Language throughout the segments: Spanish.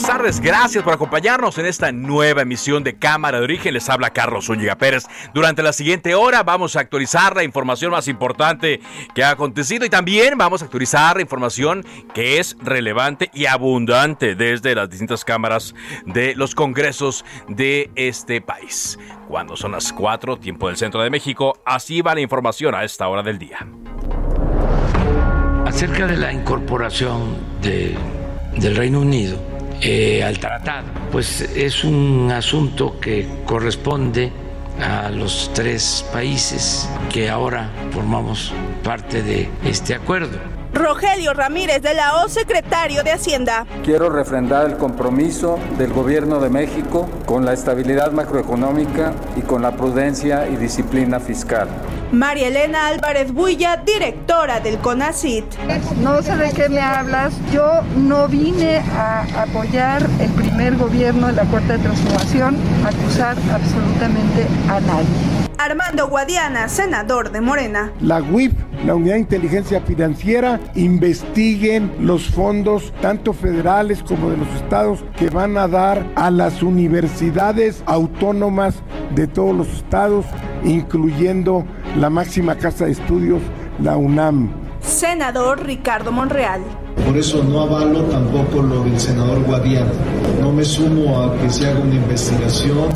Buenas tardes, gracias por acompañarnos en esta nueva emisión de Cámara de Origen. Les habla Carlos Zúñiga Pérez. Durante la siguiente hora vamos a actualizar la información más importante que ha acontecido y también vamos a actualizar la información que es relevante y abundante desde las distintas cámaras de los congresos de este país. Cuando son las 4, tiempo del centro de México, así va la información a esta hora del día. Acerca de la incorporación de, del Reino Unido eh, al tratado, pues es un asunto que corresponde a los tres países que ahora formamos parte de este acuerdo. Rogelio Ramírez de la O, secretario de Hacienda. Quiero refrendar el compromiso del Gobierno de México con la estabilidad macroeconómica y con la prudencia y disciplina fiscal. María Elena Álvarez Builla, directora del CONACIT. No sé de qué me hablas. Yo no vine a apoyar el primer gobierno de la Cuarta de Transformación, a acusar absolutamente a nadie. Armando Guadiana, senador de Morena. La WIP, la Unidad de Inteligencia Financiera, investiguen los fondos, tanto federales como de los estados, que van a dar a las universidades autónomas de todos los estados, incluyendo la máxima casa de estudios, la UNAM. Senador Ricardo Monreal. Por eso no avalo tampoco lo del senador Guadiana. No me sumo a que se haga una investigación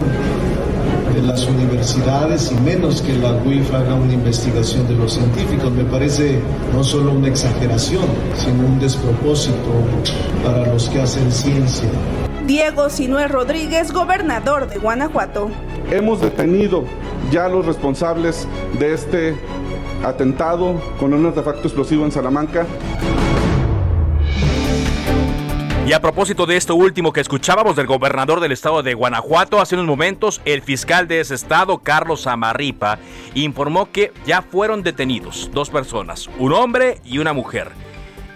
las universidades y menos que la UIF haga una investigación de los científicos. Me parece no solo una exageración, sino un despropósito para los que hacen ciencia. Diego Sinué Rodríguez, gobernador de Guanajuato. Hemos detenido ya a los responsables de este atentado con un artefacto explosivo en Salamanca. Y a propósito de esto último que escuchábamos del gobernador del estado de Guanajuato, hace unos momentos el fiscal de ese estado, Carlos Amarripa, informó que ya fueron detenidos dos personas, un hombre y una mujer.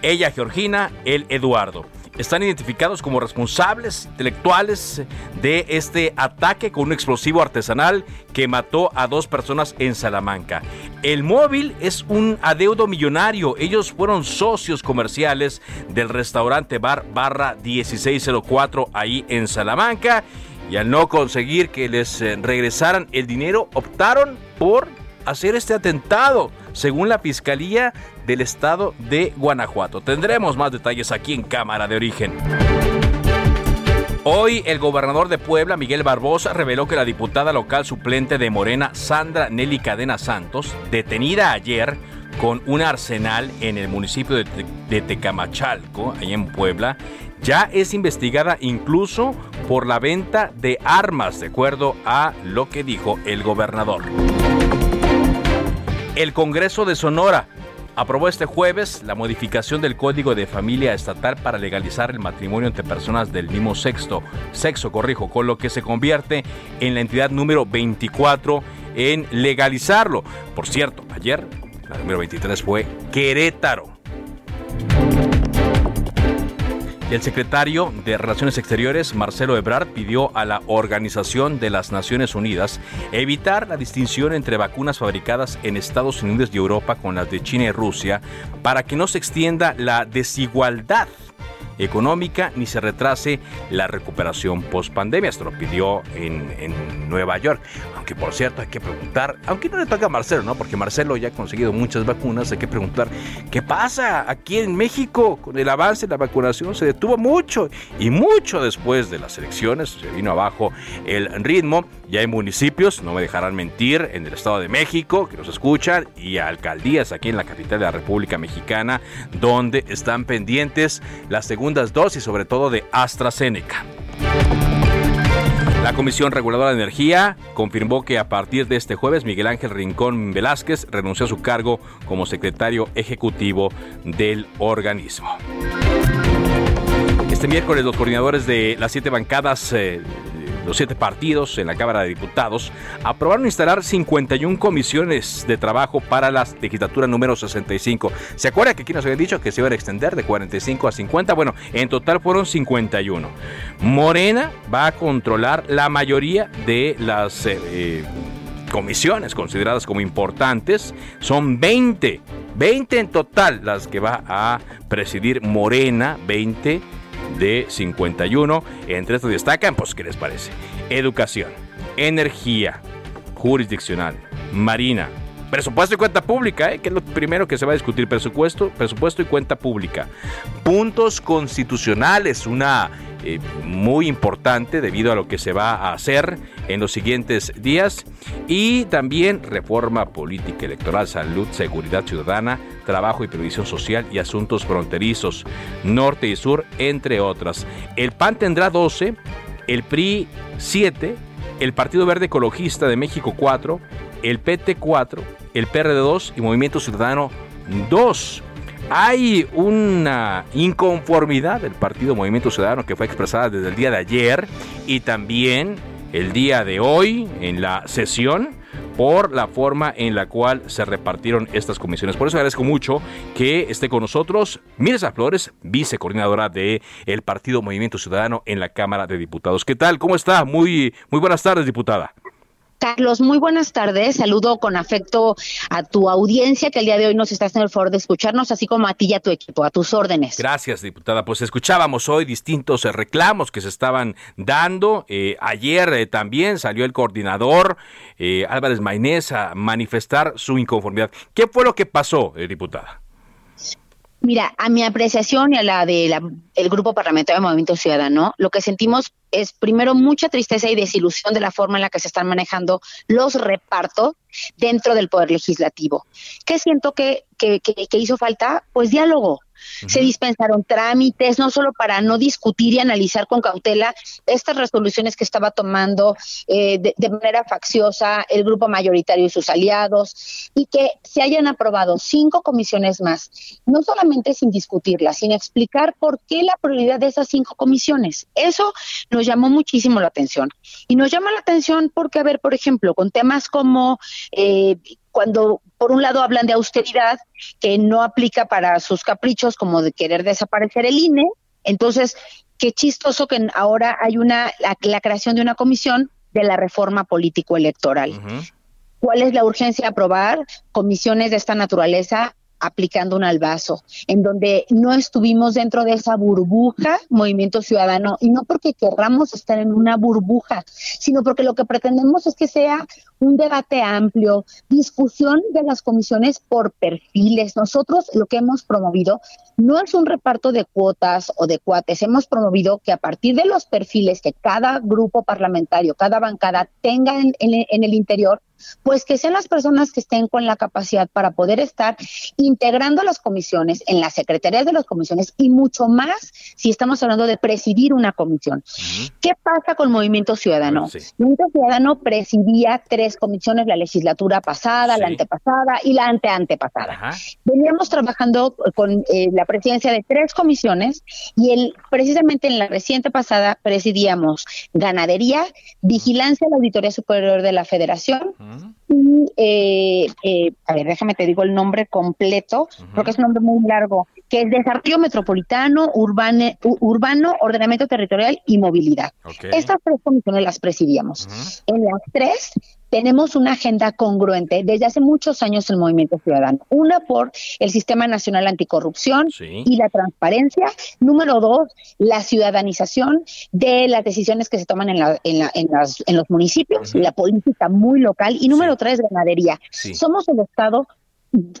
Ella Georgina, él Eduardo están identificados como responsables intelectuales de este ataque con un explosivo artesanal que mató a dos personas en Salamanca. El móvil es un adeudo millonario. Ellos fueron socios comerciales del restaurante bar barra 1604 ahí en Salamanca y al no conseguir que les eh, regresaran el dinero optaron por hacer este atentado, según la Fiscalía del Estado de Guanajuato. Tendremos más detalles aquí en Cámara de Origen. Hoy el gobernador de Puebla, Miguel Barbosa, reveló que la diputada local suplente de Morena, Sandra Nelly Cadena Santos, detenida ayer con un arsenal en el municipio de, Tecamachalco, ahí en Puebla, ya es investigada incluso por la venta de armas, de acuerdo a lo que dijo el gobernador. El Congreso de Sonora aprobó este jueves la modificación del Código de Familia Estatal para legalizar el matrimonio entre personas del mismo sexo, sexo, corrijo, con lo que se convierte en la entidad número 24 en legalizarlo. Por cierto, ayer la número 23 fue Querétaro. El secretario de Relaciones Exteriores, Marcelo Ebrard, pidió a la Organización de las Naciones Unidas evitar la distinción entre vacunas fabricadas en Estados Unidos y Europa con las de China y Rusia para que no se extienda la desigualdad económica ni se retrase la recuperación post pandemia. Esto lo pidió en, en Nueva York. Aunque por cierto hay que preguntar, aunque no le toca a Marcelo, ¿no? Porque Marcelo ya ha conseguido muchas vacunas, hay que preguntar, ¿qué pasa aquí en México con el avance de la vacunación? Se detuvo mucho y mucho después de las elecciones, se vino abajo el ritmo. Ya hay municipios, no me dejarán mentir, en el Estado de México que nos escuchan y alcaldías aquí en la capital de la República Mexicana donde están pendientes las segundas dosis, sobre todo de AstraZeneca. La Comisión Reguladora de Energía confirmó que a partir de este jueves Miguel Ángel Rincón Velázquez renunció a su cargo como secretario ejecutivo del organismo. Este miércoles los coordinadores de las siete bancadas eh, los siete partidos en la Cámara de Diputados aprobaron instalar 51 comisiones de trabajo para la legislatura número 65. ¿Se acuerda que aquí nos habían dicho que se iban a extender de 45 a 50? Bueno, en total fueron 51. Morena va a controlar la mayoría de las... Eh, eh, comisiones consideradas como importantes. Son 20, 20 en total las que va a presidir Morena, 20 de 51. Entre estos destacan, pues, ¿qué les parece? Educación, energía, jurisdiccional, marina, presupuesto y cuenta pública, ¿eh? que es lo primero que se va a discutir, presupuesto, presupuesto y cuenta pública. Puntos constitucionales, una eh, muy importante debido a lo que se va a hacer en los siguientes días y también reforma política electoral, salud, seguridad ciudadana, trabajo y previsión social y asuntos fronterizos, norte y sur, entre otras. El PAN tendrá 12, el PRI 7, el Partido Verde Ecologista de México 4, el PT 4, el PRD 2 y Movimiento Ciudadano 2. Hay una inconformidad del Partido Movimiento Ciudadano que fue expresada desde el día de ayer y también el día de hoy en la sesión por la forma en la cual se repartieron estas comisiones. Por eso agradezco mucho que esté con nosotros Mirza Flores, vicecoordinadora de el Partido Movimiento Ciudadano en la Cámara de Diputados. ¿Qué tal? ¿Cómo está? Muy, muy buenas tardes, diputada. Carlos, muy buenas tardes. Saludo con afecto a tu audiencia que el día de hoy nos está haciendo el favor de escucharnos, así como a ti y a tu equipo, a tus órdenes. Gracias, diputada. Pues escuchábamos hoy distintos eh, reclamos que se estaban dando. Eh, ayer eh, también salió el coordinador Álvarez Maynés a manifestar su inconformidad. ¿Qué fue lo que pasó, diputada? Mira, a mi apreciación y a la del Grupo Parlamentario de Movimiento Ciudadano, lo que sentimos es primero mucha tristeza y desilusión de la forma en la que se están manejando los repartos dentro del Poder Legislativo. ¿Qué siento que, que, que hizo falta? Pues diálogo, se dispensaron trámites, no solo para no discutir y analizar con cautela estas resoluciones que estaba tomando eh, de, manera facciosa el grupo mayoritario y sus aliados, y que se hayan aprobado cinco comisiones más, no solamente sin discutirlas, sin explicar por qué la prioridad de esas cinco comisiones. Eso nos llamó muchísimo la atención. Y nos llama la atención porque, a ver, por ejemplo, con temas como eh, cuando por un lado hablan de austeridad que no aplica para sus caprichos como de querer desaparecer el INE, entonces qué chistoso que ahora hay una la, creación de una comisión de la reforma político electoral. ¿Cuál es la urgencia de aprobar comisiones de esta naturaleza aplicando un albazo, en donde no estuvimos dentro de esa burbuja, movimiento ciudadano, y no porque querramos estar en una burbuja, sino porque lo que pretendemos es que sea un debate amplio, discusión de las comisiones por perfiles. Nosotros lo que hemos promovido no es un reparto de cuotas o de cuates, hemos promovido que a partir de los perfiles que cada grupo parlamentario, cada bancada tenga en, en el interior, pues que sean las personas que estén con la capacidad para poder estar integrando las comisiones en las secretarías de las comisiones y mucho más si estamos hablando de presidir una comisión. ¿Qué pasa con Movimiento Ciudadano? Movimiento Ciudadano presidía tres comisiones la legislatura pasada, la antepasada y la anteantepasada. Veníamos trabajando con eh, la presidencia de tres comisiones y el, precisamente en la reciente pasada presidíamos ganadería, vigilancia de la Auditoría Superior de la Federación, Mm-hmm. Y, eh, eh, a ver, déjame te digo el nombre completo, porque es un nombre muy largo, que es Desarrollo Metropolitano, Urbane, Urbano, Ordenamiento Territorial y Movilidad. Estas tres comisiones las presidíamos. En las tres tenemos una agenda congruente desde hace muchos años el movimiento ciudadano. Una por el Sistema Nacional Anticorrupción y la transparencia. Número dos, la ciudadanización de las decisiones que se toman en, la, en, la, en, las, en los municipios, la política muy local. Y número tres, ganadería. Somos el Estado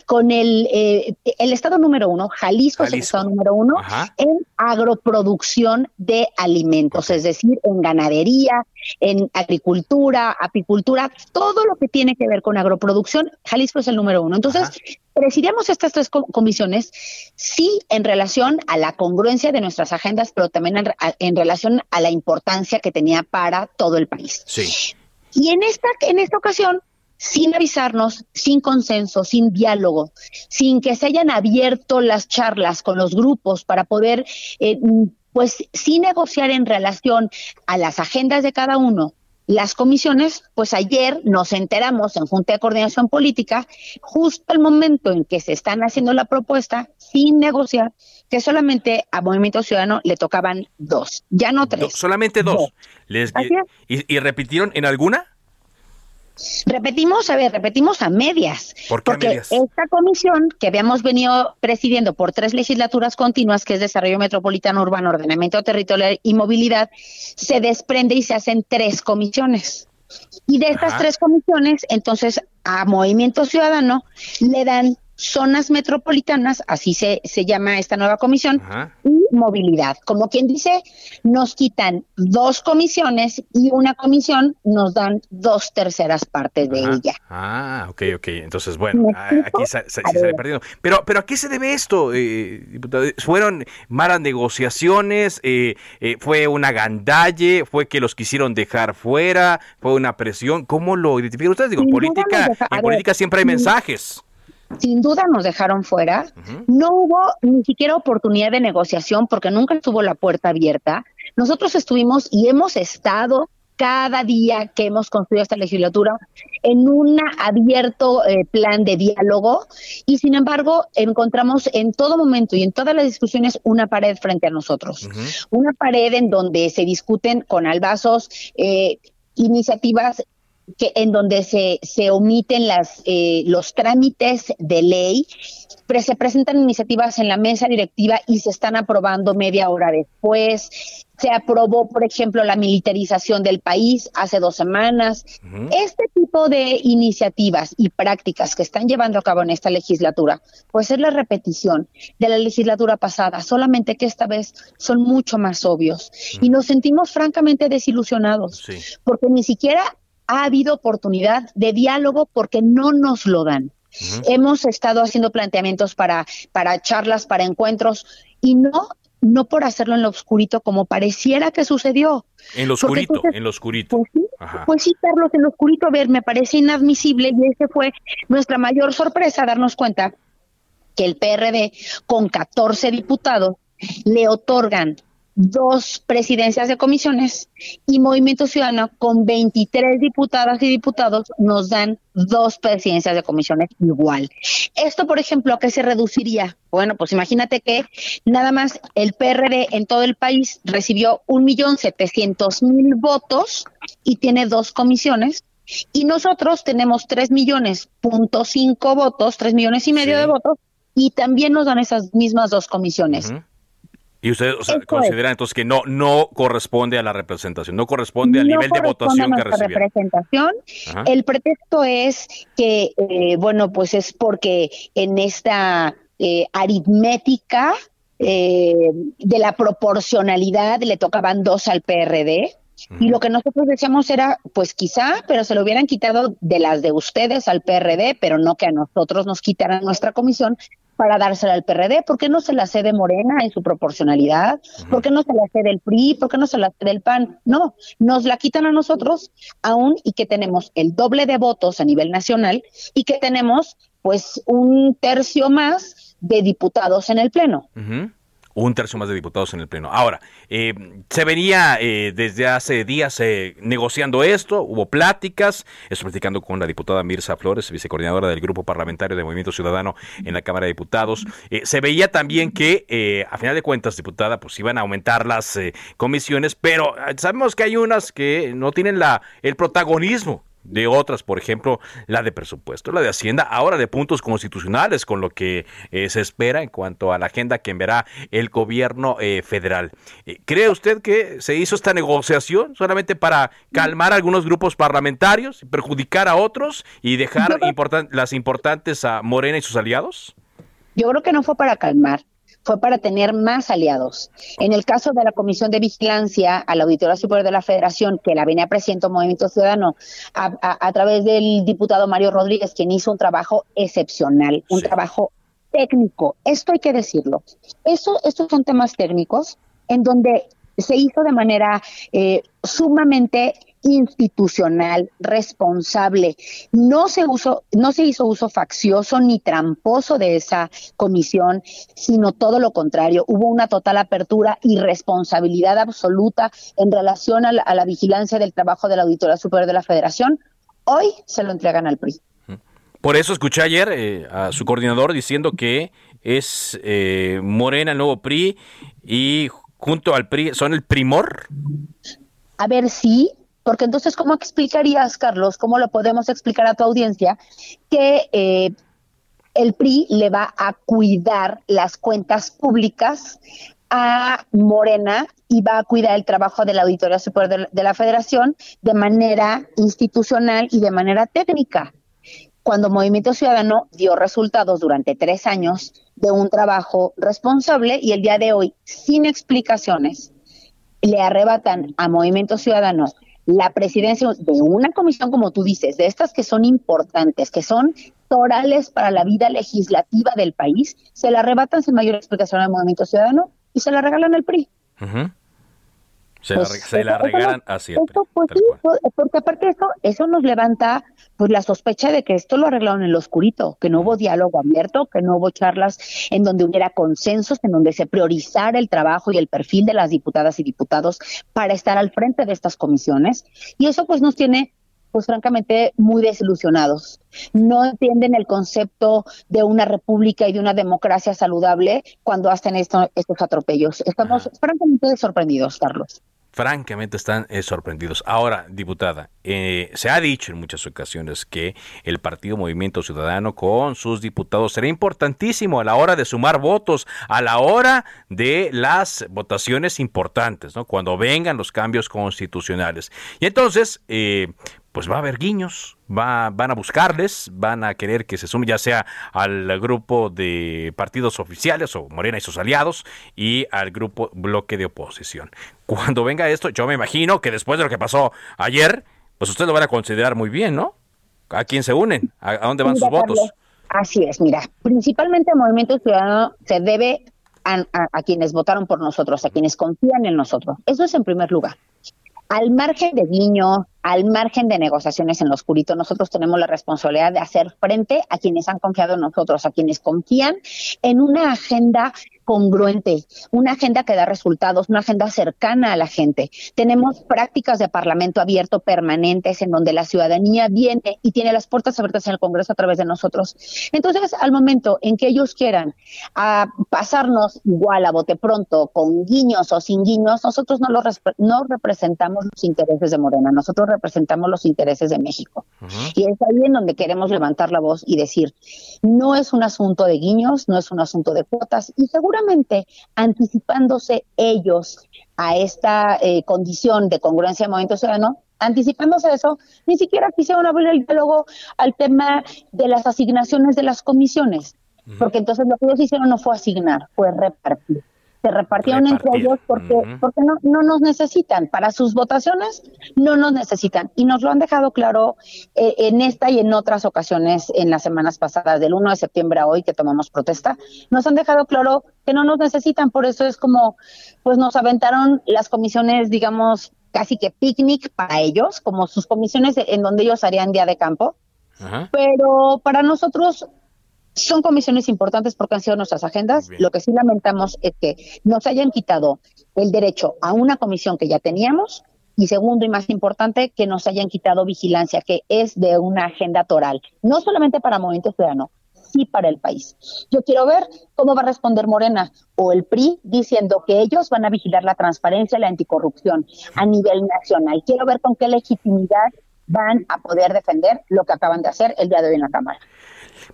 con el, eh, el estado número uno, Jalisco, es el estado número uno en agroproducción de alimentos, es decir, en ganadería, en agricultura, apicultura, todo lo que tiene que ver con agroproducción, Jalisco es el número uno. Entonces, presidimos estas tres comisiones, sí en relación a la congruencia de nuestras agendas, pero también en, en relación a la importancia que tenía para todo el país. Sí. Y en esta, en esta ocasión, sin avisarnos, sin consenso, sin diálogo, sin que se hayan abierto las charlas con los grupos para poder, eh, pues, sin negociar en relación a las agendas de cada uno, las comisiones, pues ayer nos enteramos en Junta de Coordinación Política, justo al momento en que se están haciendo la propuesta, sin negociar, que solamente a Movimiento Ciudadano le tocaban dos, ya no tres. solamente dos. Les, y, ¿Y repitieron en alguna? Repetimos, a ver, repetimos a medias. porque esta comisión que habíamos venido presidiendo por tres legislaturas continuas, que es Desarrollo Metropolitano Urbano, Ordenamiento Territorial y Movilidad, se desprende y se hacen tres comisiones. Y de estas tres comisiones, entonces a Movimiento Ciudadano le dan zonas metropolitanas, así se, se llama esta nueva comisión, y movilidad. Como quien dice, nos quitan dos comisiones y una comisión nos dan dos terceras partes de ella. Ah, ok, ok. Entonces, bueno, aquí se, se, se perdiendo. Pero, pero ¿a qué se debe esto, eh, ¿Fueron malas negociaciones? Eh, eh, ¿Fue una gandalle? ¿Fue que los quisieron dejar fuera? ¿Fue una presión? ¿Cómo lo identifican ustedes? Digo, política, en política siempre hay mensajes sin duda nos dejaron fuera. No hubo ni siquiera oportunidad de negociación porque nunca estuvo la puerta abierta. Nosotros estuvimos y hemos estado cada día que hemos construido esta legislatura en un abierto eh, plan de diálogo y sin embargo encontramos en todo momento y en todas las discusiones una pared frente a nosotros. Una pared en donde se discuten con albazos eh, iniciativas que en donde se, se omiten las, eh, los trámites de ley, se presentan iniciativas en la mesa directiva y se están aprobando media hora después. Se aprobó, por ejemplo, la militarización del país hace dos semanas. Este tipo de iniciativas y prácticas que están llevando a cabo en esta legislatura, pues es la repetición de la legislatura pasada, solamente que esta vez son mucho más obvios. Y nos sentimos francamente desilusionados, porque ni siquiera ha habido oportunidad de diálogo porque no nos lo dan. Hemos estado haciendo planteamientos para, para charlas, para encuentros y no no por hacerlo en lo oscurito como pareciera que sucedió. En lo oscurito, en lo oscurito. Pues sí, pues sí, Carlos, en lo oscurito, a ver, me parece inadmisible y ese fue nuestra mayor sorpresa, darnos cuenta que el PRD, con 14 diputados, le otorgan dos presidencias de comisiones y Movimiento Ciudadano con 23 diputadas y diputados nos dan dos presidencias de comisiones igual. Esto, por ejemplo, ¿a qué se reduciría? Bueno, pues imagínate que nada más el PRD en todo el país recibió un millón setecientos mil votos y tiene dos comisiones y nosotros tenemos tres millones punto cinco votos, tres millones y medio de votos y también nos dan esas mismas dos comisiones. Y usted considera entonces que no no corresponde a la representación, no corresponde al nivel de votación que recibieron. representación. El pretexto es que, eh, bueno, pues es porque en esta eh, aritmética eh, de la proporcionalidad le tocaban dos al PRD. Y lo que nosotros decíamos era, pues quizá, pero se lo hubieran quitado de las de ustedes al PRD, pero no que a nosotros nos quitaran nuestra comisión, para dársela al PRD? ¿Por qué no se la cede Morena en su proporcionalidad? ¿Por qué no se la cede el PRI? ¿Por qué no se la cede el PAN? No, nos la quitan a nosotros aún y que tenemos el doble de votos a nivel nacional y que tenemos pues un tercio más de diputados en el Pleno. Un tercio más de diputados en el Pleno. Ahora, eh, se venía eh, desde hace días eh, negociando esto, hubo pláticas, estoy platicando con la diputada Mirza Flores, vicecoordinadora del Grupo Parlamentario de Movimiento Ciudadano en la Cámara de Diputados. se veía también que, a final de cuentas, diputada, pues iban a aumentar las comisiones, pero sabemos que hay unas que no tienen la, el protagonismo de otras, por ejemplo, la de presupuesto, la de Hacienda, ahora de puntos constitucionales, con lo que eh, se espera en cuanto a la agenda que enviará el gobierno eh, federal. Eh, ¿Cree usted que se hizo esta negociación solamente para calmar a algunos grupos parlamentarios, perjudicar a otros y dejar las importantes a Morena y sus aliados? Yo creo que no fue para calmar fue para tener más aliados. En el caso de la Comisión de Vigilancia a la Auditoría Superior de la Federación, que la venía presidiendo Movimiento Ciudadano, a, través del diputado Mario Rodríguez, quien hizo un trabajo excepcional, un trabajo técnico. Esto hay que decirlo. Eso, estos son temas técnicos en donde se hizo de manera eh, sumamente institucional, responsable. No se, usó, no se hizo uso faccioso ni tramposo de esa comisión, sino todo lo contrario. Hubo una total apertura y responsabilidad absoluta en relación a la, vigilancia del trabajo de la Auditoría Superior de la Federación. Hoy se lo entregan al PRI. Por eso escuché ayer eh, a su coordinador diciendo que es eh, Morena el nuevo PRI y junto al PRI son el primor. A ver, sí, porque entonces, ¿cómo explicarías, Carlos, cómo lo podemos explicar a tu audiencia que eh, el PRI le va a cuidar las cuentas públicas a Morena y va a cuidar el trabajo de la Auditoría Superior de la Federación de manera institucional y de manera técnica? Cuando Movimiento Ciudadano dio resultados durante tres años de un trabajo responsable y el día de hoy, sin explicaciones, le arrebatan a Movimiento Ciudadano la presidencia de una comisión, como tú dices, de estas que son importantes, que son torales para la vida legislativa del país, se la arrebatan sin mayor explicación al Movimiento Ciudadano y se la regalan al PRI. Se, la, pues, se la regalan así. Pues, porque aparte de eso, eso nos levanta pues la sospecha de que esto lo arreglaron en lo oscurito, que no hubo diálogo abierto, que no hubo charlas en donde hubiera consensos, en donde se priorizara el trabajo y el perfil de las diputadas y diputados para estar al frente de estas comisiones. Y eso pues nos tiene pues francamente muy desilusionados. No entienden el concepto de una república y de una democracia saludable cuando hacen estos atropellos. Estamos francamente sorprendidos, Carlos francamente están eh, sorprendidos. Ahora, diputada, eh, se ha dicho en muchas ocasiones que el Partido Movimiento Ciudadano con sus diputados será importantísimo a la hora de sumar votos, a la hora de las votaciones importantes, ¿no? Cuando vengan los cambios constitucionales. Y entonces, eh, pues va a haber guiños, va, van a buscarles, van a querer que se sume ya sea al grupo de partidos oficiales o Morena y sus aliados y al grupo bloque de oposición. Cuando venga esto, yo me imagino que después de lo que pasó ayer, pues ustedes lo van a considerar muy bien, ¿no? ¿A quién se unen? ¿A, dónde van sus votos? Así es, mira, principalmente el Movimiento Ciudadano se debe a, quienes votaron por nosotros, a quienes confían en nosotros. Eso es en primer lugar. Al margen de guiño, al margen de negociaciones en lo oscurito, nosotros tenemos la responsabilidad de hacer frente a quienes han confiado en nosotros, a quienes confían en una agenda congruente, una agenda que da resultados, una agenda cercana a la gente. Tenemos prácticas de parlamento abierto permanentes en donde la ciudadanía viene y tiene las puertas abiertas en el Congreso a través de nosotros. Entonces, al momento en que ellos quieran pasarnos igual a bote pronto, con guiños o sin guiños, nosotros no, lo no representamos los intereses de Morena, nosotros representamos los intereses de México. Y es ahí en donde queremos levantar la voz y decir, no es un asunto de guiños, no es un asunto de cuotas, y seguramente anticipándose ellos a esta eh, condición de congruencia de Movimiento Ciudadano, anticipándose eso, ni siquiera quisieron abrir el diálogo al tema de las asignaciones de las comisiones, porque entonces lo que ellos hicieron no fue asignar, fue repartir se repartieron entre ellos porque, porque no, no nos necesitan. Para sus votaciones no nos necesitan. Y nos lo han dejado claro eh, en esta y en otras ocasiones en las semanas pasadas, del 1 de septiembre a hoy que tomamos protesta, nos han dejado claro que no nos necesitan. Por eso es como, pues nos aventaron las comisiones, digamos, casi que picnic para ellos, como sus comisiones en donde ellos harían día de campo. Pero para nosotros Son comisiones importantes porque han sido nuestras agendas. Lo que sí lamentamos es que nos hayan quitado el derecho a una comisión que ya teníamos y segundo y más importante, que nos hayan quitado vigilancia, que es de una agenda toral, no solamente para Movimiento Ciudadano, sí para el país. Yo quiero ver cómo va a responder Morena o el PRI diciendo que ellos van a vigilar la transparencia y la anticorrupción a nivel nacional. Quiero ver con qué legitimidad van a poder defender lo que acaban de hacer el día de hoy en la Cámara.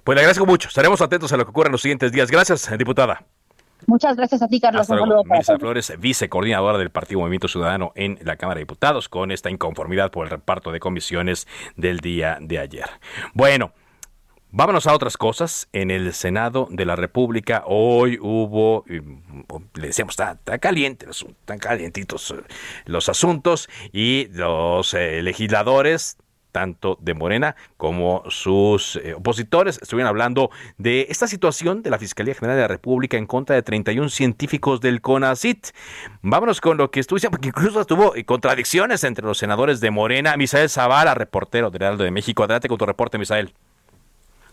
Pues le agradezco mucho. Estaremos atentos a lo que ocurra en los siguientes días. Gracias, diputada. Muchas gracias a ti, Carlos. Un saludo para Flores, vicecoordinadora del Partido Movimiento Ciudadano en la Cámara de Diputados, con esta inconformidad por el reparto de comisiones del día de ayer. Bueno. Vámonos a otras cosas. En el Senado de la República hoy hubo, le decíamos, está, caliente, están calientitos eh, los asuntos y los eh, legisladores tanto de Morena como sus eh, opositores estuvieron hablando de esta situación de la Fiscalía General de la República en contra de 31 científicos del CONACIT. Vámonos con lo que estuvo diciendo, porque incluso tuvo contradicciones entre los senadores de Morena. Misael Zavala, reportero del Heraldo de México. Adelante con tu reporte, Misael.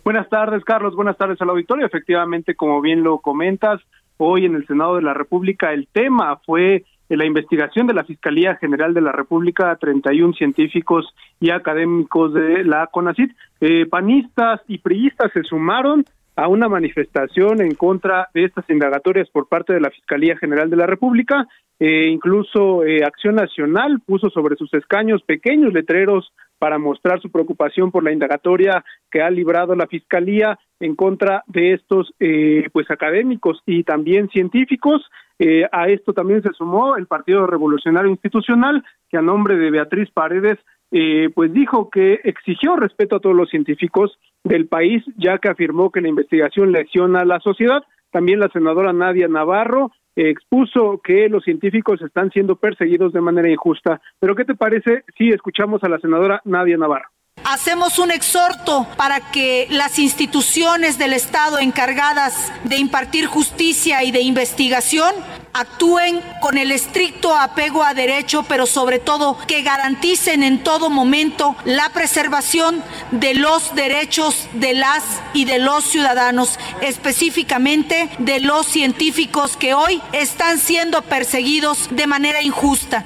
Buenas tardes, Carlos. Buenas tardes al auditorio. Efectivamente, como bien lo comentas, hoy en el Senado de la República el tema fue la investigación de la Fiscalía General de la República a 31 científicos y académicos de la CONACIT. Eh, panistas y priistas se sumaron a una manifestación en contra de estas indagatorias por parte de la Fiscalía General de la República. Eh, incluso Acción Nacional puso sobre sus escaños pequeños letreros para mostrar su preocupación por la indagatoria que ha librado la Fiscalía en contra de estos eh, pues académicos y también científicos. Eh, a esto también se sumó el Partido Revolucionario Institucional, que a nombre de Beatriz Paredes eh, pues dijo que exigió respeto a todos los científicos del país, ya que afirmó que la investigación lesiona a la sociedad. También la senadora Nadia Navarro expuso que los científicos están siendo perseguidos de manera injusta. Pero ¿qué te parece si escuchamos a la senadora Nadia Navarro? Hacemos un exhorto para que las instituciones del Estado encargadas de impartir justicia y de investigación actúen con el estricto apego a derecho, pero sobre todo que garanticen en todo momento la preservación de los derechos de las y de los ciudadanos, específicamente de los científicos que hoy están siendo perseguidos de manera injusta.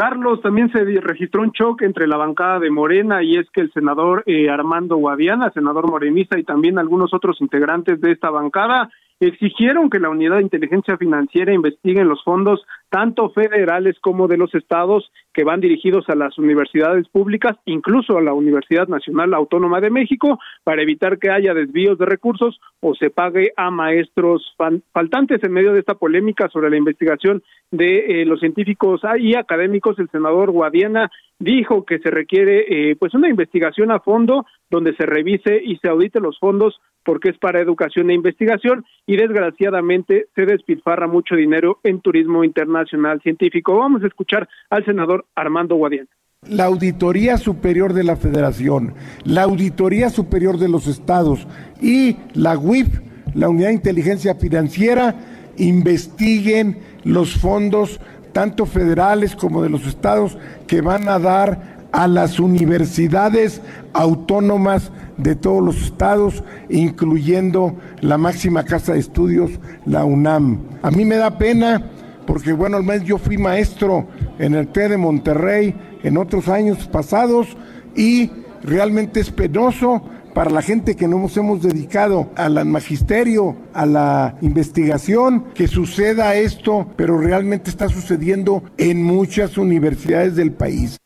Carlos, también se registró un choque entre la bancada de Morena y es que el senador eh, Armando Guadiana, senador morenista y también algunos otros integrantes de esta bancada exigieron que la Unidad de Inteligencia Financiera investigue los fondos tanto federales como de los estados que van dirigidos a las universidades públicas, incluso a la Universidad Nacional Autónoma de México, para evitar que haya desvíos de recursos o se pague a maestros faltantes. En medio de esta polémica sobre la investigación de eh, los científicos y académicos, el senador Guadiana dijo que se requiere eh, pues una investigación a fondo donde se revise y se audite los fondos porque es para educación e investigación y desgraciadamente se despilfarra mucho dinero en turismo internacional científico. Vamos a escuchar al senador Armando Guadiana. La Auditoría Superior de la Federación, la Auditoría Superior de los Estados y la UIF, la Unidad de Inteligencia Financiera, investiguen los fondos tanto federales como de los estados que van a dar a las universidades autónomas de todos los estados, incluyendo la máxima casa de estudios, la UNAM. A mí me da pena porque, bueno, al menos yo fui maestro en el TED de Monterrey en otros años pasados y realmente es penoso para la gente que nos hemos dedicado al magisterio, a la investigación, que suceda esto, pero realmente está sucediendo en muchas universidades del país.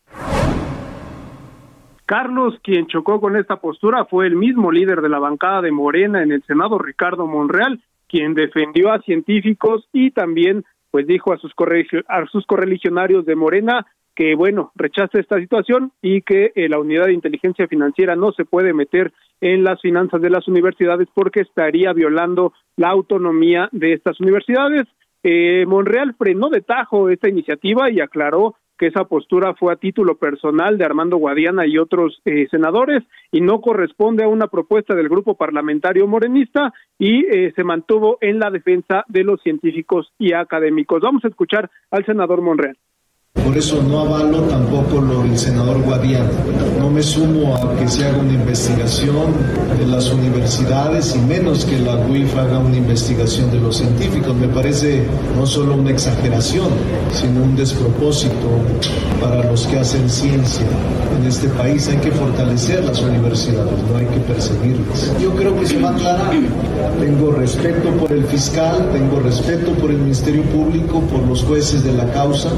Carlos, quien chocó con esta postura, fue el mismo líder de la bancada de Morena en el Senado, Ricardo Monreal, quien defendió a científicos y también pues dijo a sus correligionarios de Morena que bueno, rechaza esta situación y que eh, la unidad de inteligencia financiera no se puede meter en las finanzas de las universidades porque estaría violando la autonomía de estas universidades. Eh, Monreal frenó de tajo esta iniciativa y aclaró que esa postura fue a título personal de Armando Guadiana y otros eh, senadores y no corresponde a una propuesta del grupo parlamentario morenista y eh, se mantuvo en la defensa de los científicos y académicos. Vamos a escuchar al senador Monreal. Por eso no avalo tampoco lo del senador Guadiana. No me sumo a que se haga una investigación de las universidades y menos que la UIF haga una investigación de los científicos. Me parece no solo una exageración, sino un despropósito para los que hacen ciencia en este país. Hay que fortalecer las universidades, no hay que perseguirlas. Yo creo que se va a aclarar. Tengo respeto por el fiscal, tengo respeto por el Ministerio Público, por los jueces de la causa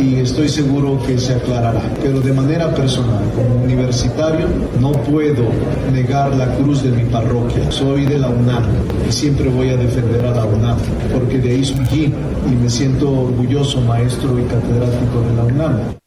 y estoy seguro que se aclarará. Pero de manera personal, como universitario, no puedo negar la cruz de mi parroquia. Soy de la UNAM y siempre voy a defender a la UNAM, porque de ahí surgí y me siento orgulloso maestro y catedrático de la UNAM.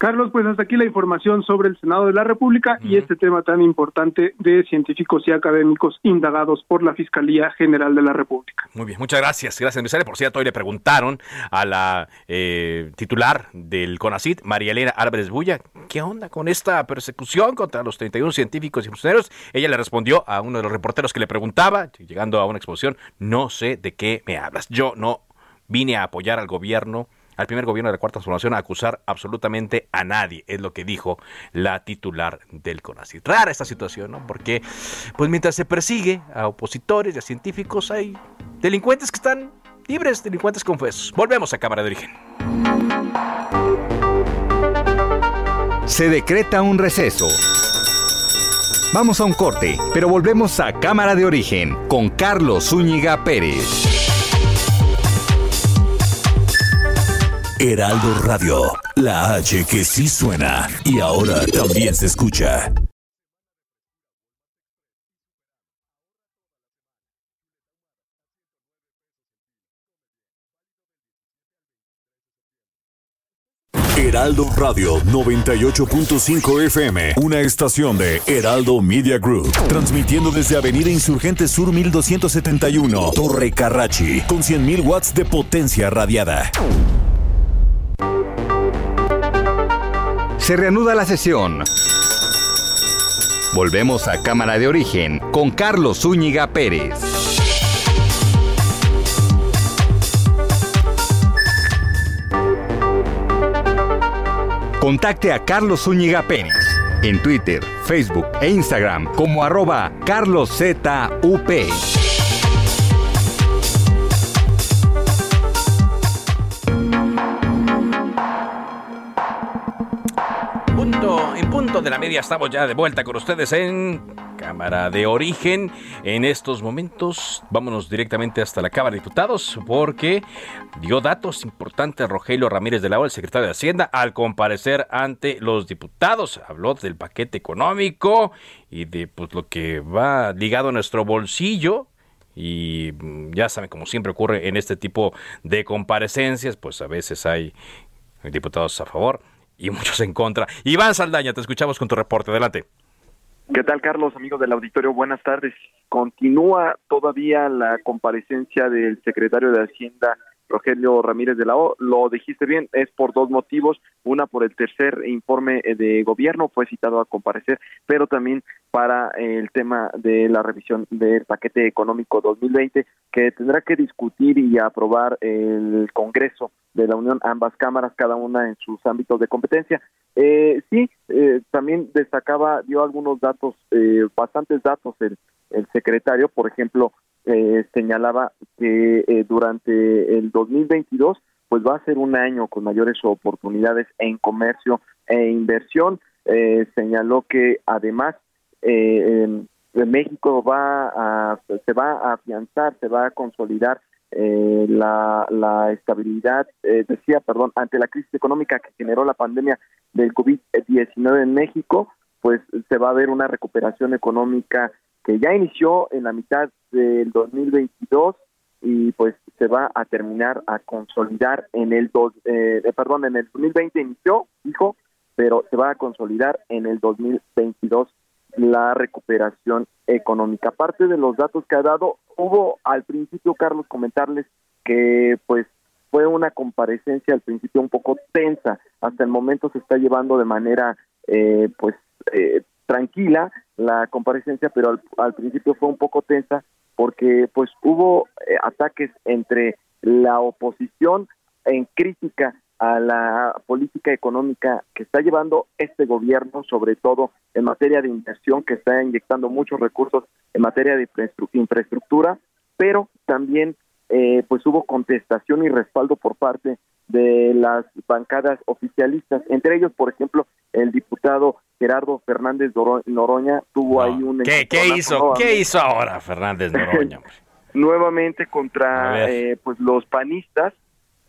Carlos, pues hasta aquí la información sobre el Senado de la República y este tema tan importante de científicos y académicos indagados por la Fiscalía General de la República. Muy bien, muchas gracias. Gracias, emisario. Por cierto, hoy le preguntaron a la eh, titular del CONACIT, María Elena Álvarez Bulla, ¿qué onda con esta persecución contra los 31 científicos y funcionarios? Ella le respondió a uno de los reporteros que le preguntaba, llegando a una exposición, no sé de qué me hablas. Yo no vine a apoyar al gobierno al primer gobierno de la Cuarta Transformación a acusar absolutamente a nadie, es lo que dijo la titular del CONACYT. Rara esta situación, ¿no? Porque, pues mientras se persigue a opositores y a científicos, hay delincuentes que están libres, delincuentes confesos. Volvemos a Cámara de Origen. Se decreta un receso. Vamos a un corte, pero volvemos a Cámara de Origen con Carlos Zúñiga Pérez. Heraldo Radio, la H que sí suena y ahora también se escucha. Heraldo Radio 98.5 FM, una estación de Heraldo Media Group, transmitiendo desde Avenida Insurgente Sur 1271, Torre Carrachi, con 100.000 watts de potencia radiada. Se reanuda la sesión. Volvemos a Cámara de Origen con Carlos Zúñiga Pérez. Contacte a Carlos Zúñiga Pérez en Twitter, Facebook e Instagram como arroba carloszup. De la media estamos ya de vuelta con ustedes en Cámara de Origen. En estos momentos vámonos directamente hasta la Cámara de Diputados porque dio datos importantes Rogelio Ramírez de la O, el secretario de Hacienda, al comparecer ante los diputados. Habló del paquete económico y de pues, lo que va ligado a nuestro bolsillo y mm, ya saben, como siempre ocurre en este tipo de comparecencias, pues a veces hay diputados a favor, y muchos en contra. Iván Saldaña, te escuchamos con tu reporte. Adelante. ¿Qué tal, Carlos, amigos del auditorio? Buenas tardes. Continúa todavía la comparecencia del secretario de Hacienda, Rogelio Ramírez de la O. Lo dijiste bien, es por dos motivos. Una, por el tercer informe de gobierno, fue citado a comparecer, pero también para el tema de la revisión del paquete económico 2020, que tendrá que discutir y aprobar el Congreso de la Unión, ambas cámaras, cada una en sus ámbitos de competencia. Eh, sí, eh, también destacaba, dio algunos datos, eh, bastantes datos el, el secretario, por ejemplo, eh, señalaba que eh, durante el 2022 pues va a ser un año con mayores oportunidades en comercio e inversión. Eh, señaló que además eh, México va a, se va a afianzar, se va a consolidar eh, la, la, estabilidad, eh, decía, perdón, ante la crisis económica que generó la pandemia del COVID-19 en México, pues se va a ver una recuperación económica ya inició en la mitad del 2022 y pues se va a terminar a consolidar en el dos, eh, perdón en el 2020 inició dijo pero se va a consolidar en el 2022 la recuperación económica. Aparte de los datos que ha dado, hubo al principio, Carlos, comentarles que pues fue una comparecencia al principio un poco tensa. Hasta el momento se está llevando de manera eh, pues eh, tranquila la comparecencia, pero al, principio fue un poco tensa porque pues hubo eh, ataques entre la oposición en crítica a la política económica que está llevando este gobierno, sobre todo en materia de inversión, que está inyectando muchos recursos en materia de infraestructura, pero también eh, pues hubo contestación y respaldo por parte de las bancadas oficialistas, entre ellos, por ejemplo, el diputado Gerardo Fernández Noroña tuvo ahí un... ¿Qué, hizo? ¿Qué hizo ahora Fernández Noroña? nuevamente contra eh, pues los panistas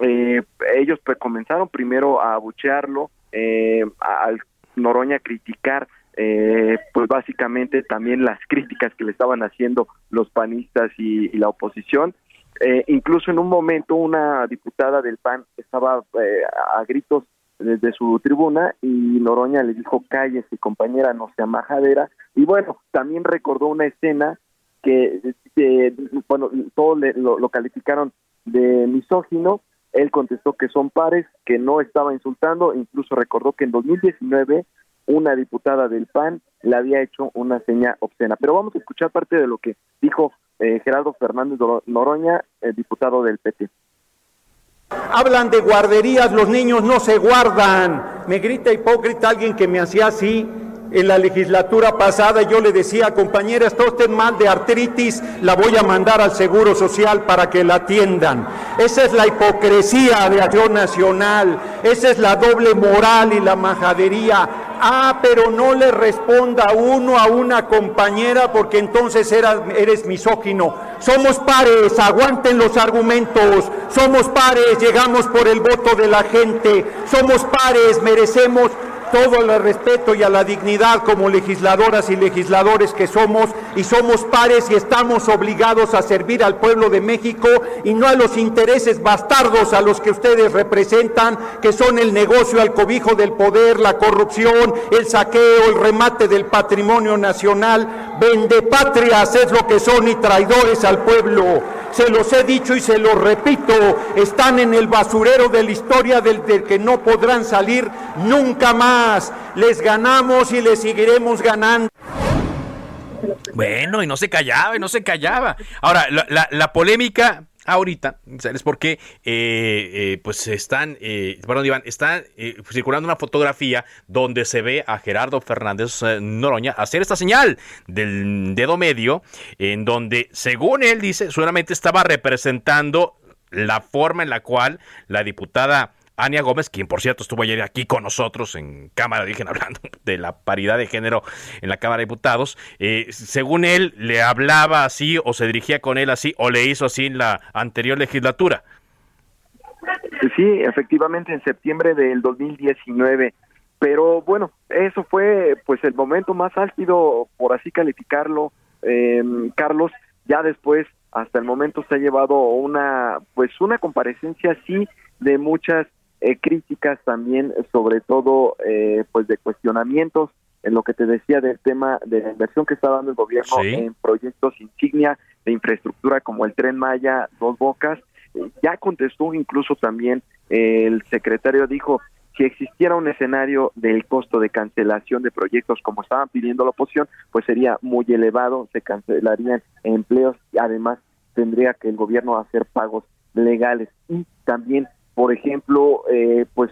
eh, ellos pues, comenzaron primero a abuchearlo, eh, al Noroña criticar eh, pues básicamente también las críticas que le estaban haciendo los panistas y, la oposición. Eh, incluso en un momento una diputada del PAN estaba eh, a gritos desde su tribuna y Noroña le dijo cállese compañera, no sea majadera. Y bueno, también recordó una escena que, bueno, todos lo, lo calificaron de misógino él contestó que son pares, que no estaba insultando, incluso recordó que en 2019 una diputada del PAN le había hecho una seña obscena. Pero vamos a escuchar parte de lo que dijo eh, Gerardo Fernández Noroña, diputado del PT. Hablan de guarderías, los niños no se guardan. Me grita hipócrita alguien que me hacía así en la legislatura pasada yo le decía, compañera, está usted mal de artritis, la voy a mandar al Seguro Social para que la atiendan. Esa es la hipocresía de Acción Nacional, esa es la doble moral y la majadería. Ah, pero no le responda uno a una compañera porque entonces eres misógino. Somos pares, aguanten los argumentos. Somos pares, llegamos por el voto de la gente. Somos pares, merecemos todo el respeto y a la dignidad como legisladoras y legisladores que somos y somos pares y estamos obligados a servir al pueblo de México y no a los intereses bastardos a los que ustedes representan, que son el negocio al cobijo del poder, la corrupción, el saqueo, el remate del patrimonio nacional. Vendepatrias es lo que son y traidores al pueblo se los he dicho y se los repito, están en el basurero de la historia del, que no podrán salir nunca más. Les ganamos y les seguiremos ganando. Bueno, y no se callaba, y no se callaba. Ahora, la, la polémica ahorita, ¿sabes por qué? Eh, eh, pues están, eh, perdón, Iván, está eh, circulando una fotografía donde se ve a Gerardo Fernández Noroña hacer esta señal del dedo medio, en donde, según él dice, solamente estaba representando la forma en la cual la diputada Ania Gómez, quien por cierto estuvo ayer aquí con nosotros en Cámara de hablando de la paridad de género en la Cámara de Diputados, eh, según él le hablaba así o se dirigía con él así o le hizo así en la anterior legislatura. Sí, efectivamente en septiembre del 2019, pero bueno, eso fue pues el momento más álgido, por así calificarlo, eh, Carlos, ya después hasta el momento se ha llevado una pues una comparecencia así de muchas eh, críticas también, sobre todo, eh, pues de cuestionamientos en lo que te decía del tema de la inversión que está dando el gobierno en proyectos insignia de infraestructura como el tren Maya, Dos Bocas. Eh, ya contestó incluso también el secretario, dijo, si existiera un escenario del costo de cancelación de proyectos como estaban pidiendo la oposición, pues sería muy elevado, se cancelarían empleos y además tendría que el gobierno hacer pagos legales y también por ejemplo, eh, pues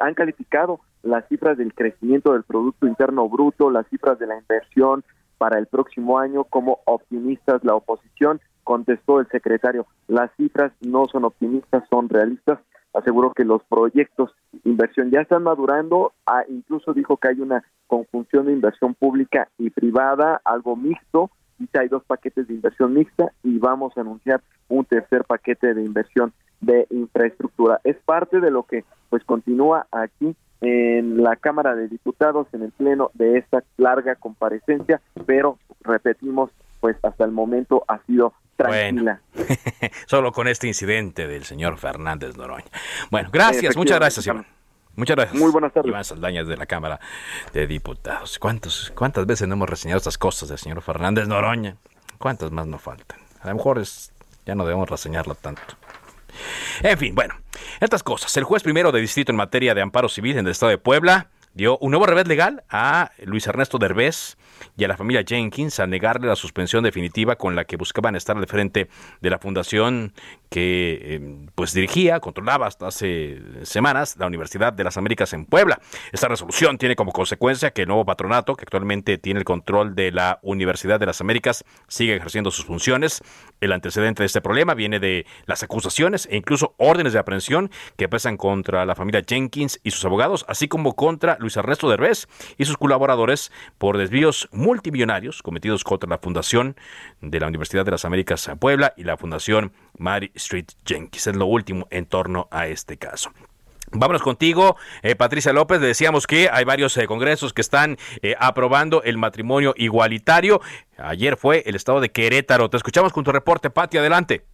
han calificado las cifras del crecimiento del Producto Interno Bruto, las cifras de la inversión para el próximo año como optimistas. La oposición contestó el secretario, las cifras no son optimistas, son realistas. Aseguró que los proyectos de inversión ya están madurando, ah, incluso dijo que hay una conjunción de inversión pública y privada, algo mixto, dice hay dos paquetes de inversión mixta y vamos a anunciar un tercer paquete de inversión de infraestructura. Es parte de lo que pues continúa aquí en la Cámara de Diputados en el pleno de esta larga comparecencia, pero repetimos, pues hasta el momento ha sido tranquila. solo con este incidente del señor Fernández Noroña. Bueno, gracias, muchas gracias, Iván. Muchas gracias. Muy buenas tardes. Iván Saldañas de la Cámara de Diputados. ¿Cuántos, ¿Cuántas veces no hemos reseñado estas cosas del señor Fernández Noroña? ¿Cuántas más nos faltan? A lo mejor es, ya no debemos reseñarlo tanto. En fin, bueno, estas cosas. El juez primero de distrito en materia de amparo civil en el estado de Puebla dio un nuevo revés legal a Luis Ernesto Derbez y a la familia Jenkins a negarle la suspensión definitiva con la que buscaban estar al frente de la fundación que eh, pues dirigía, controlaba hasta hace semanas la Universidad de las Américas en Puebla. Esta resolución tiene como consecuencia que el nuevo patronato, que actualmente tiene el control de la Universidad de las Américas, sigue ejerciendo sus funciones. El antecedente de este problema viene de las acusaciones e incluso órdenes de aprehensión que pesan contra la familia Jenkins y sus abogados, así como contra Luis Ernesto Derbez y sus colaboradores por desvíos multimillonarios cometidos contra la Fundación de la Universidad de las Américas Puebla y la Fundación Mary Street Jenkins. Es lo último en torno a este caso. Vámonos contigo, eh, Patricia López. Le decíamos que hay varios eh, congresos que están eh, aprobando el matrimonio igualitario. Ayer fue el estado de Querétaro. Te escuchamos con tu reporte, Pati. Adelante.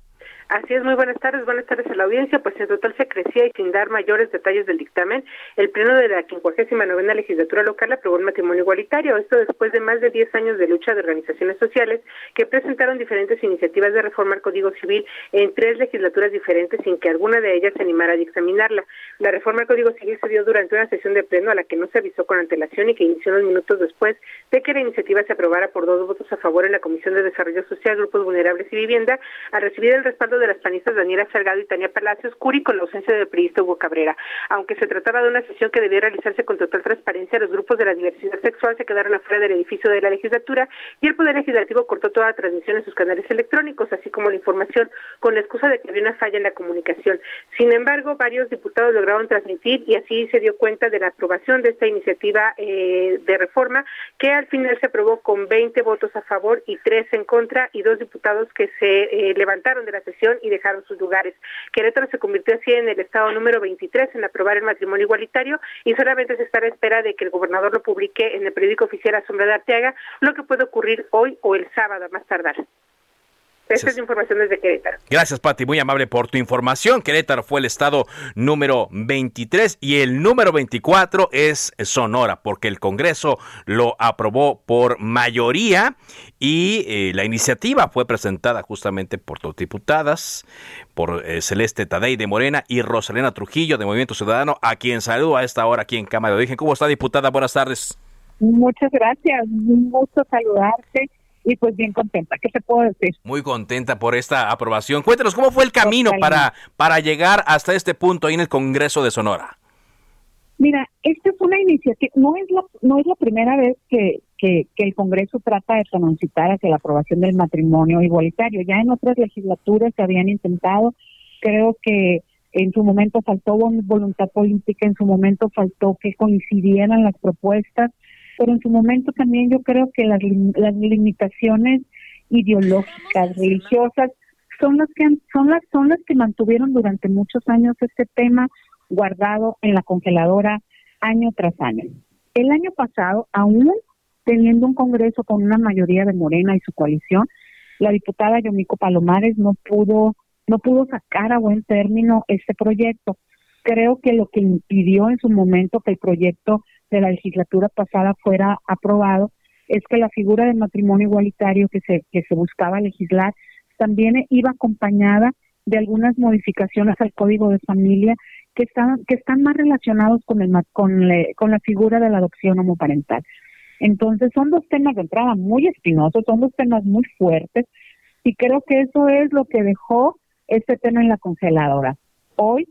Así es, muy buenas tardes, buenas tardes a la audiencia. Pues en total se crecía y sin dar mayores detalles del dictamen, el pleno de la 59 legislatura local aprobó el matrimonio igualitario. Esto después de más de 10 años de lucha de organizaciones sociales que presentaron diferentes iniciativas de reforma al Código Civil en tres legislaturas diferentes sin que alguna de ellas se animara a examinarla. La reforma al Código Civil se dio durante una sesión de pleno a la que no se avisó con antelación y que inició unos minutos después de que la iniciativa se aprobara por dos votos a favor en la Comisión de Desarrollo Social, Grupos Vulnerables y Vivienda, al recibir el respaldo de las panistas Daniela Salgado y Tania Palacios Curi con la ausencia del periodista Hugo Cabrera. Aunque se trataba de una sesión que debía realizarse con total transparencia, los grupos de la diversidad sexual se quedaron afuera del edificio de la legislatura y el Poder Legislativo cortó toda la transmisión en sus canales electrónicos, así como la información, con la excusa de que había una falla en la comunicación. Sin embargo, varios diputados lograron transmitir y así se dio cuenta de la aprobación de esta iniciativa eh, de reforma que al final se aprobó con 20 votos a favor y 3 en contra y dos diputados que se eh, levantaron de la sesión y dejaron sus lugares. Querétaro se convirtió así en el estado número 23 en aprobar el matrimonio igualitario y solamente se está a la espera de que el gobernador lo publique en el periódico oficial a Sombra de Arteaga, lo que puede ocurrir hoy o el sábado a más tardar. Esta es información desde Querétaro. Gracias, Pati. Muy amable por tu información. Querétaro fue el estado número 23 y el número 24 es Sonora, porque el Congreso lo aprobó por mayoría y eh, la iniciativa fue presentada justamente por dos diputadas, por eh, Celeste Tadei de Morena y Rosalena Trujillo de Movimiento Ciudadano, a quien saludo a esta hora aquí en Cámara de Origen. ¿Cómo está, diputada? Buenas tardes. Muchas gracias. Un gusto saludarte y pues bien contenta. ¿Qué te puedo decir? Muy contenta por esta aprobación. Cuéntanos, ¿cómo fue el camino para, para llegar hasta este punto ahí en el Congreso de Sonora? Mira, esta es una iniciativa, no es la, no es la primera vez que, que, el Congreso trata de transitar hacia la aprobación del matrimonio igualitario. Ya en otras legislaturas se habían intentado, creo que en su momento faltó voluntad política, en su momento faltó que coincidieran las propuestas, pero en su momento también yo creo que las, las limitaciones ideológicas, religiosas, son las que son las son las que mantuvieron durante muchos años este tema guardado en la congeladora año tras año. El año pasado, aún teniendo un Congreso con una mayoría de Morena y su coalición, la diputada Yomiko Palomares no pudo no pudo sacar a buen término este proyecto. Creo que lo que impidió en su momento que el proyecto de la legislatura pasada fuera aprobado es que la figura del matrimonio igualitario que se, que se buscaba legislar también iba acompañada de algunas modificaciones al código de familia que están que están más relacionados con el con, con la figura de la adopción homoparental. Entonces son dos temas de entrada muy espinosos, son dos temas muy fuertes y creo que eso es lo que dejó este tema en la congeladora. Hoy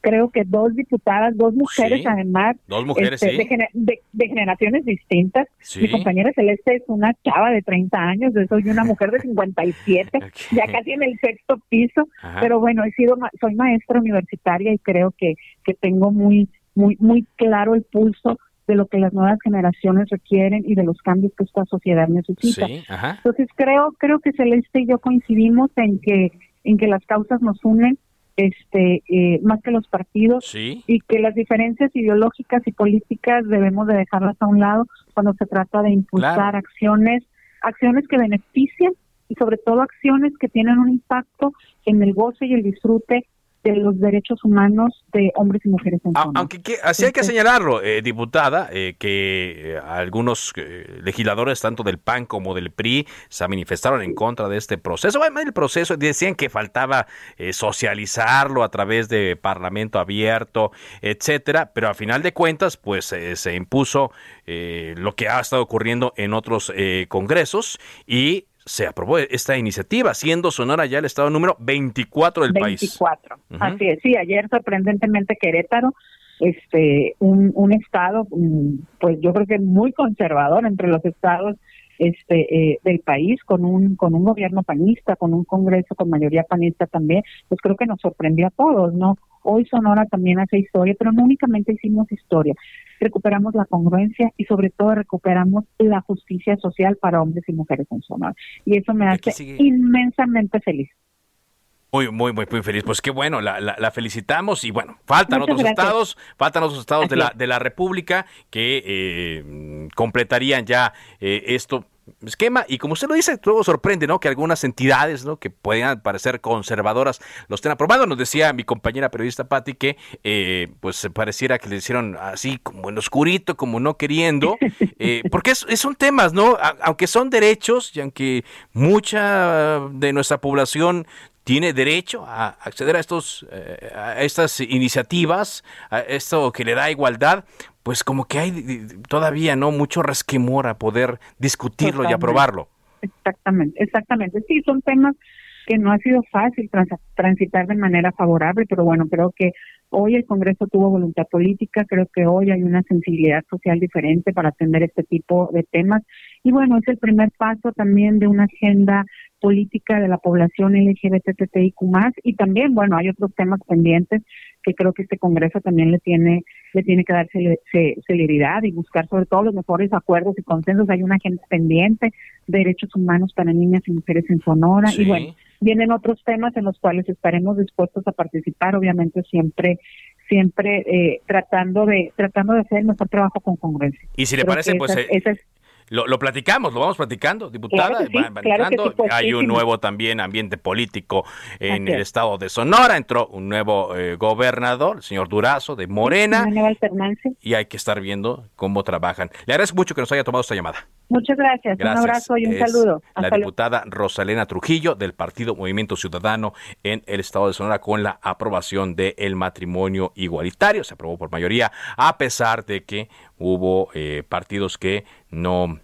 creo que dos diputadas, dos mujeres además, este, de, generaciones distintas. Mi compañera Celeste es una chava de 30 años, yo soy una mujer de 57, ya casi en el sexto piso, pero bueno, he sido soy maestra universitaria y creo que, que tengo muy, muy, muy claro el pulso de lo que las nuevas generaciones requieren y de los cambios que esta sociedad necesita. Entonces creo, creo que Celeste y yo coincidimos en que, en que las causas nos unen este eh, más que los partidos y que las diferencias ideológicas y políticas debemos de dejarlas a un lado cuando se trata de impulsar acciones acciones que beneficien y sobre todo acciones que tienen un impacto en el goce y el disfrute de los derechos humanos de hombres y mujeres en zona. Aunque así hay que señalarlo, eh, diputada, eh, que eh, algunos legisladores, tanto del PAN como del PRI, se manifestaron en contra de este proceso. Además, el proceso decían que faltaba socializarlo a través de parlamento abierto, etcétera, pero a final de cuentas, pues se impuso lo que ha estado ocurriendo en otros congresos y se aprobó esta iniciativa, siendo Sonora ya el estado número 24 del país. 24, así es. Sí, ayer sorprendentemente Querétaro, este, un, un estado, mm, pues yo creo que muy conservador entre los estados este eh, del país con un con un gobierno panista con un congreso con mayoría panista también pues creo que nos sorprendió a todos no hoy Sonora también hace historia pero no únicamente hicimos historia recuperamos la congruencia y sobre todo recuperamos la justicia social para hombres y mujeres en Sonora. Y eso me hace inmensamente feliz. Muy, muy, muy, muy feliz. Pues qué bueno, la, la, felicitamos y bueno, faltan otros estados, faltan otros estados de la, de la República que eh, completarían ya eh, esto esquema y como usted lo dice, todo sorprende, ¿no? Que algunas entidades, ¿no? Que puedan parecer conservadoras lo estén aprobando. Nos decía mi compañera periodista Patti que, eh, pues, pareciera que le hicieron así como en oscurito, como no queriendo, eh, porque es, son temas, ¿no? aunque son derechos y aunque mucha de nuestra población tiene derecho a acceder a estos eh, a estas iniciativas, a esto que le da igualdad, pues como que hay todavía no mucho resquemor a poder discutirlo y aprobarlo. Exactamente, exactamente. Sí, son temas que no ha sido fácil transitar de manera favorable, pero bueno, creo que hoy el Congreso tuvo voluntad política, creo que hoy hay una sensibilidad social diferente para atender este tipo de temas y bueno, es el primer paso también de una agenda política de la población LGBTTIQ y también, bueno, hay otros temas pendientes que creo que este Congreso también le tiene le tiene que dar celeridad y buscar sobre todo los mejores acuerdos y consensos. Hay una agenda pendiente de derechos humanos para niñas y mujeres en Sonora y bueno, vienen otros temas en los cuales estaremos dispuestos a participar, obviamente siempre siempre eh, tratando de tratando de hacer el mejor trabajo con Congreso. Y si le parece, pues eh, lo, lo, platicamos, lo vamos platicando, diputada. Hay un nuevo también ambiente político en el estado de Sonora. Entró un nuevo eh, gobernador, el señor Durazo, de Morena. Y hay que estar viendo cómo trabajan. Le agradezco mucho que nos haya tomado esta llamada. Muchas gracias. Un abrazo y un saludo. la diputada Rosalena Trujillo del Partido Movimiento Ciudadano en el estado de Sonora con la aprobación del matrimonio igualitario. Se aprobó por mayoría, a pesar de que hubo eh, partidos que no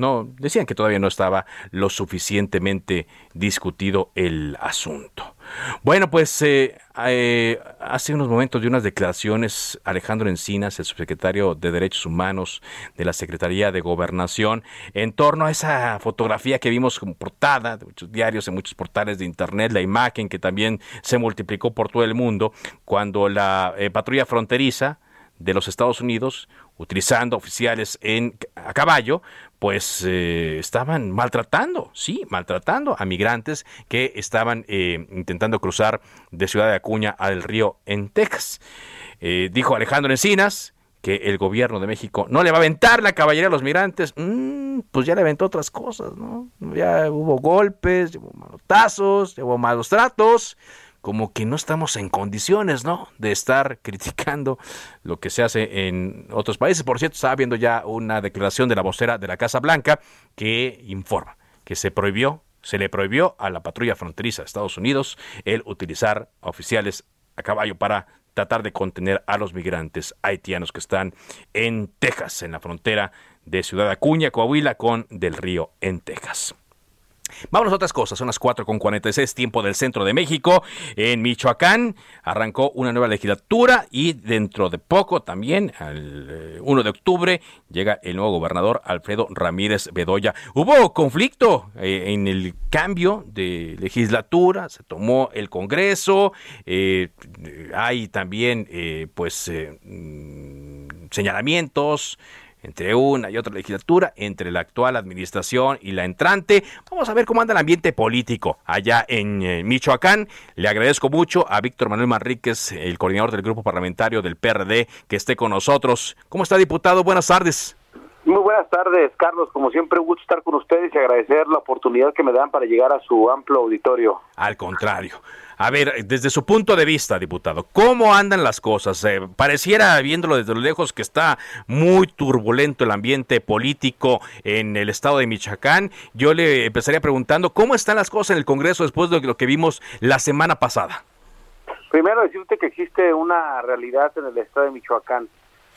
no decían que todavía no estaba lo suficientemente discutido el asunto. Bueno, pues eh, eh, hace unos momentos de unas declaraciones Alejandro Encinas, el subsecretario de Derechos Humanos de la Secretaría de Gobernación, en torno a esa fotografía que vimos como portada de muchos diarios, en muchos portales de Internet, la imagen que también se multiplicó por todo el mundo cuando la patrulla fronteriza de los Estados Unidos utilizando oficiales en, a caballo, pues eh, estaban maltratando, sí, maltratando a migrantes que estaban eh, intentando cruzar de Ciudad de Acuña al río en Texas. Eh, dijo Alejandro Encinas que el gobierno de México no le va a aventar la caballería a los migrantes, mm, pues ya le aventó otras cosas, ¿no? Ya hubo golpes, hubo malotazos, hubo malos tratos, como que no estamos en condiciones, ¿no? De estar criticando lo que se hace en otros países. Por cierto, estaba viendo ya una declaración de la vocera de la Casa Blanca que informa que se prohibió, se le prohibió a la patrulla fronteriza de Estados Unidos el utilizar oficiales a caballo para tratar de contener a los migrantes haitianos que están en Texas, en la frontera de Ciudad Acuña, Coahuila, con Del Río, en Texas. Vámonos a otras cosas, son las 4 con 46, tiempo del centro de México. En Michoacán arrancó una nueva legislatura y dentro de poco también, el 1 eh, de octubre, llega el nuevo gobernador Alfredo Ramírez Bedoya. Hubo conflicto eh, en el cambio de legislatura, se tomó el Congreso, eh, hay también pues mm, señalamientos entre una y otra legislatura, entre la actual administración y la entrante. Vamos a ver cómo anda el ambiente político allá en eh, Michoacán. Le agradezco mucho a Víctor Manuel Manríquez, el coordinador del grupo parlamentario del PRD, que esté con nosotros. ¿Cómo está, diputado? Buenas tardes. Muy buenas tardes, Carlos. Como siempre, un gusto estar con ustedes y agradecer la oportunidad que me dan para llegar a su amplio auditorio. Al contrario. A ver, desde su punto de vista, diputado, ¿cómo andan las cosas? Eh, pareciera, viéndolo desde lo lejos, que está muy turbulento el ambiente político en el estado de Michoacán. Yo le empezaría preguntando, ¿cómo están las cosas en el Congreso después de lo que vimos la semana pasada? Primero decirte que existe una realidad en el estado de Michoacán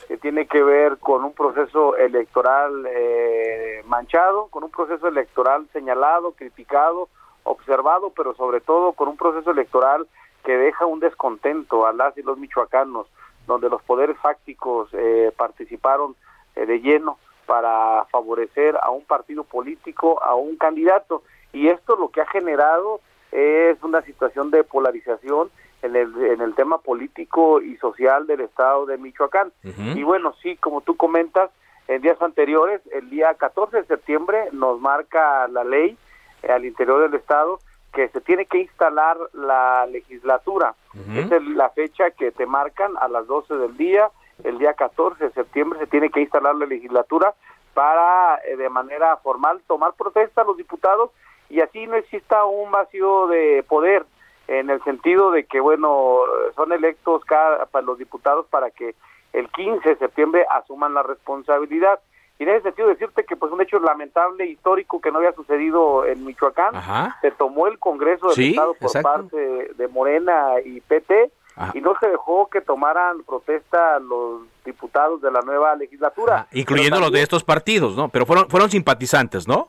que tiene que ver con un proceso electoral eh, manchado, con un proceso electoral señalado, criticado, observado, pero sobre todo con un proceso electoral que deja un descontento a las y los michoacanos, donde los poderes fácticos eh, participaron eh, de lleno para favorecer a un partido político, a un candidato. Y esto lo que ha generado es una situación de polarización en el, en el tema político y social del estado de Michoacán. Y bueno, sí, como tú comentas, en días anteriores, el día 14 de septiembre nos marca la ley al interior del estado que se tiene que instalar la legislatura. Esa es la fecha que te marcan a las 12 del día. El día 14 de septiembre se tiene que instalar la legislatura para eh, de manera formal tomar protesta a los diputados y así no exista un vacío de poder en el sentido de que, bueno, son electos cada, para los diputados para que el 15 de septiembre asuman la responsabilidad. Y en ese sentido decirte que pues un hecho lamentable, histórico, que no había sucedido en Michoacán, se tomó el Congreso del Estado por parte de Morena y PT, y no se dejó que tomaran protesta los diputados de la nueva legislatura. Incluyendo los de estos partidos, ¿no? Pero fueron, fueron simpatizantes, ¿no?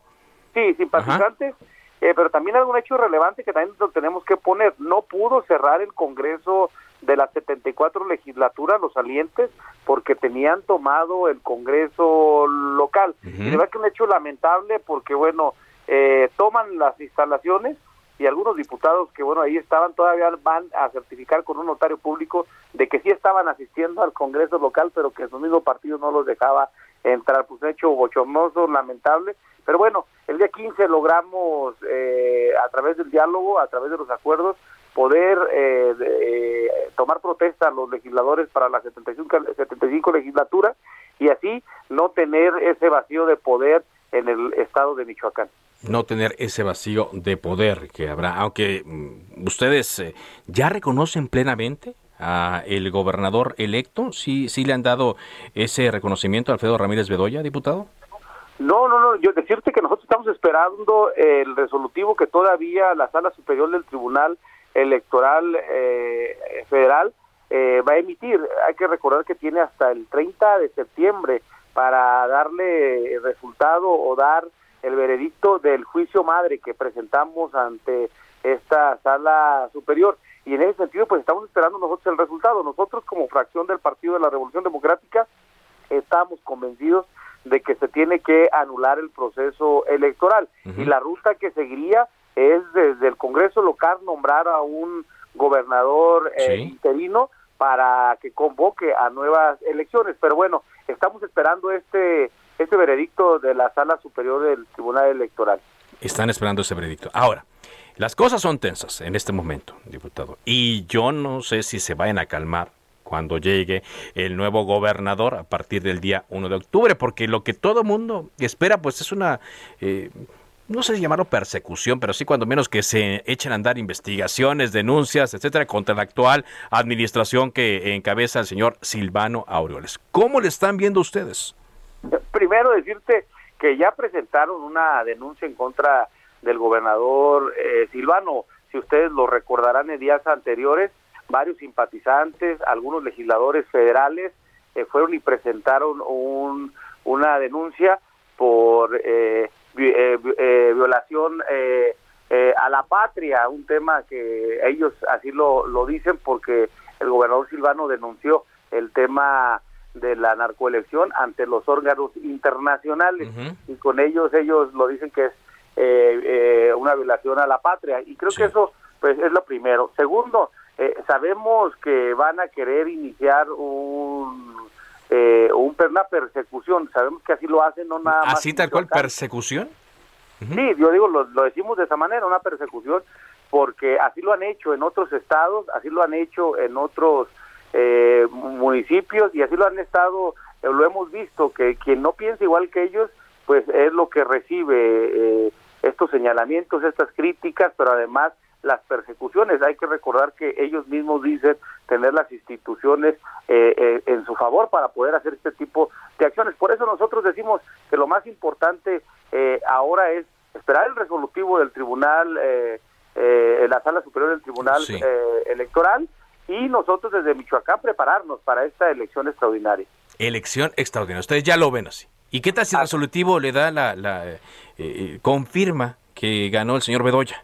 Sí, simpatizantes. Eh, pero también algún hecho relevante que también lo tenemos que poner, no pudo cerrar el Congreso de las 74 legislaturas, los salientes, porque tenían tomado el Congreso local. Y de verdad que un hecho lamentable porque, bueno, eh, toman las instalaciones y algunos diputados que, bueno, ahí estaban todavía van a certificar con un notario público de que sí estaban asistiendo al Congreso local, pero que su mismo partido no los dejaba entrar. Pues un hecho bochornoso, lamentable. Pero bueno, el día 15 logramos, eh, a través del diálogo, a través de los acuerdos, poder eh, eh, tomar protesta a los legisladores para la 75, 75 legislatura y así no tener ese vacío de poder en el estado de Michoacán. No tener ese vacío de poder que habrá, aunque mm, ustedes ya reconocen plenamente a el gobernador electo, ¿sí, sí le han dado ese reconocimiento a Alfredo Ramírez Bedoya, diputado? No, no, no, yo decirte que nosotros estamos esperando el resolutivo que todavía la Sala Superior del Tribunal Electoral eh, Federal eh, va a emitir. Hay que recordar que tiene hasta el 30 de septiembre para darle resultado o dar el veredicto del juicio madre que presentamos ante esta Sala Superior. Y en ese sentido, pues estamos esperando nosotros el resultado. Nosotros como fracción del Partido de la Revolución Democrática estamos convencidos de que se tiene que anular el proceso electoral y la ruta que seguiría es desde el Congreso local nombrar a un gobernador eh, interino para que convoque a nuevas elecciones. Pero bueno, estamos esperando este este veredicto de la Sala Superior del Tribunal Electoral. Están esperando ese veredicto. Ahora, las cosas son tensas en este momento, diputado, y yo no sé si se vayan a calmar cuando llegue el nuevo gobernador a partir del día 1 de octubre, porque lo que todo mundo espera pues es una... Eh, no sé si llamarlo persecución, pero sí cuando menos que se echen a andar investigaciones, denuncias, etcétera, contra la actual administración que encabeza el señor Silvano Aureoles. ¿Cómo le están viendo ustedes? Primero decirte que ya presentaron una denuncia en contra del gobernador eh, Silvano. Si ustedes lo recordarán en días anteriores, varios simpatizantes, algunos legisladores federales eh, fueron y presentaron un, una denuncia por eh, violación a la patria, un tema que ellos así lo, lo dicen porque el gobernador Silvano denunció el tema de la narcoelección ante los órganos internacionales y con ellos ellos lo dicen que es una violación a la patria. Y creo que eso pues es lo primero. Segundo, eh, sabemos que van a querer iniciar un, eh, una persecución, sabemos que así lo hacen, no nada más. ¿Así tal cual, persecución? Sí, yo digo, lo, decimos de esa manera, una persecución, porque así lo han hecho en otros estados, así lo han hecho en otros eh, municipios y así lo han estado, eh, lo hemos visto, que quien no piensa igual que ellos, pues es lo que recibe eh, estos señalamientos, estas críticas, pero además las persecuciones. Hay que recordar que ellos mismos dicen tener las instituciones en su favor para poder hacer este tipo de acciones. Por eso nosotros decimos que lo más importante ahora es esperar el resolutivo del tribunal, eh, eh, la sala superior del tribunal eh, electoral y nosotros desde Michoacán prepararnos para esta elección extraordinaria. Elección extraordinaria. Ustedes ya lo ven así. ¿Y qué tal si el ah. resolutivo le da la, la confirma que ganó el señor Bedoya?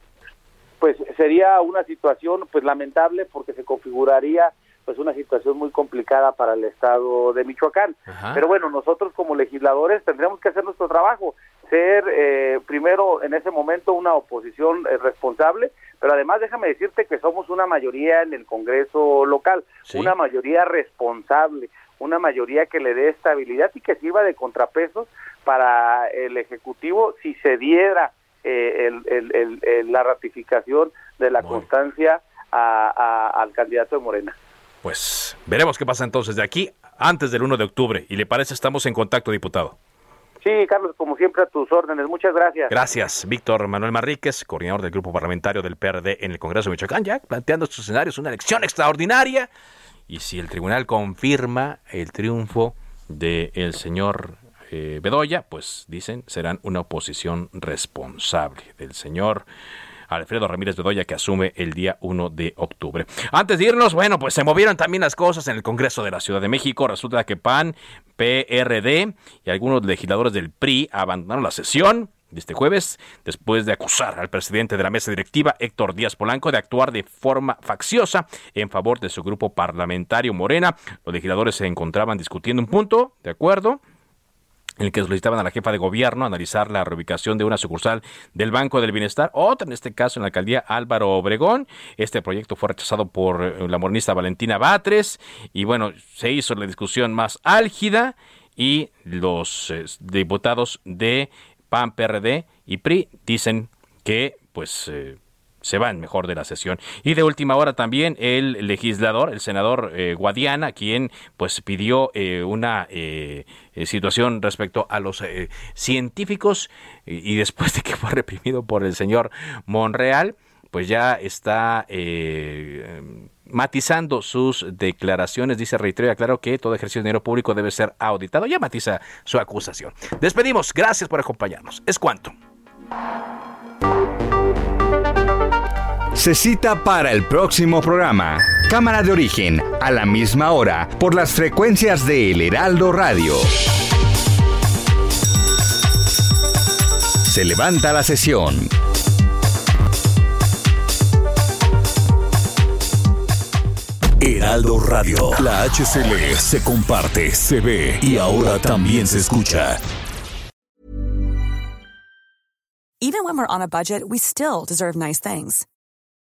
Sería una situación pues lamentable porque se configuraría pues una situación muy complicada para el estado de Michoacán. Pero bueno, nosotros como legisladores tendríamos que hacer nuestro trabajo, ser eh, primero en ese momento una oposición eh, responsable, pero además déjame decirte que somos una mayoría en el Congreso local, una mayoría responsable, una mayoría que le dé estabilidad y que sirva de contrapesos para el Ejecutivo si se diera eh, la ratificación de la constancia al candidato de Morena. Pues veremos qué pasa entonces de aquí antes del 1 de octubre. ¿Y le parece estamos en contacto, diputado? Sí, Carlos, como siempre a tus órdenes. Muchas gracias. Gracias, Víctor Manuel Marríquez, coordinador del grupo parlamentario del PRD en el Congreso de Michoacán, ya planteando estos escenarios, una elección extraordinaria. Y si el tribunal confirma el triunfo del señor eh, Bedoya, pues dicen serán una oposición responsable del señor Alfredo Ramírez Bedoya, que asume el día 1 de octubre. Antes de irnos, bueno, pues se movieron también las cosas en el Congreso de la Ciudad de México. Resulta que PAN, PRD y algunos legisladores del PRI abandonaron la sesión de este jueves, después de acusar al presidente de la mesa directiva, Héctor Díaz Polanco, de actuar de forma facciosa en favor de su grupo parlamentario Morena. Los legisladores se encontraban discutiendo un punto, ¿de acuerdo? En el que solicitaban a la jefa de gobierno analizar la reubicación de una sucursal del Banco del Bienestar, otra en este caso en la alcaldía Álvaro Obregón. Este proyecto fue rechazado por eh, la moronista Valentina Batres y bueno, se hizo la discusión más álgida y los eh, diputados de PAN, PRD y PRI dicen que pues eh, se van mejor de la sesión. Y de última hora también el legislador, el senador eh, Guadiana, quien pues pidió eh, una eh, situación respecto a los científicos y, después de que fue reprimido por el señor Monreal, pues ya está matizando sus declaraciones, dice reitera claro que todo ejercicio de dinero público debe ser auditado, ya matiza su acusación. Despedimos, gracias por acompañarnos. Es cuanto. Se cita para el próximo programa. Cámara de origen, a la misma hora, por las frecuencias de El Heraldo Radio. Se levanta la sesión. Heraldo Radio. La HCL se comparte, se ve y ahora también se escucha. Even when we're on a budget, we still deserve nice things.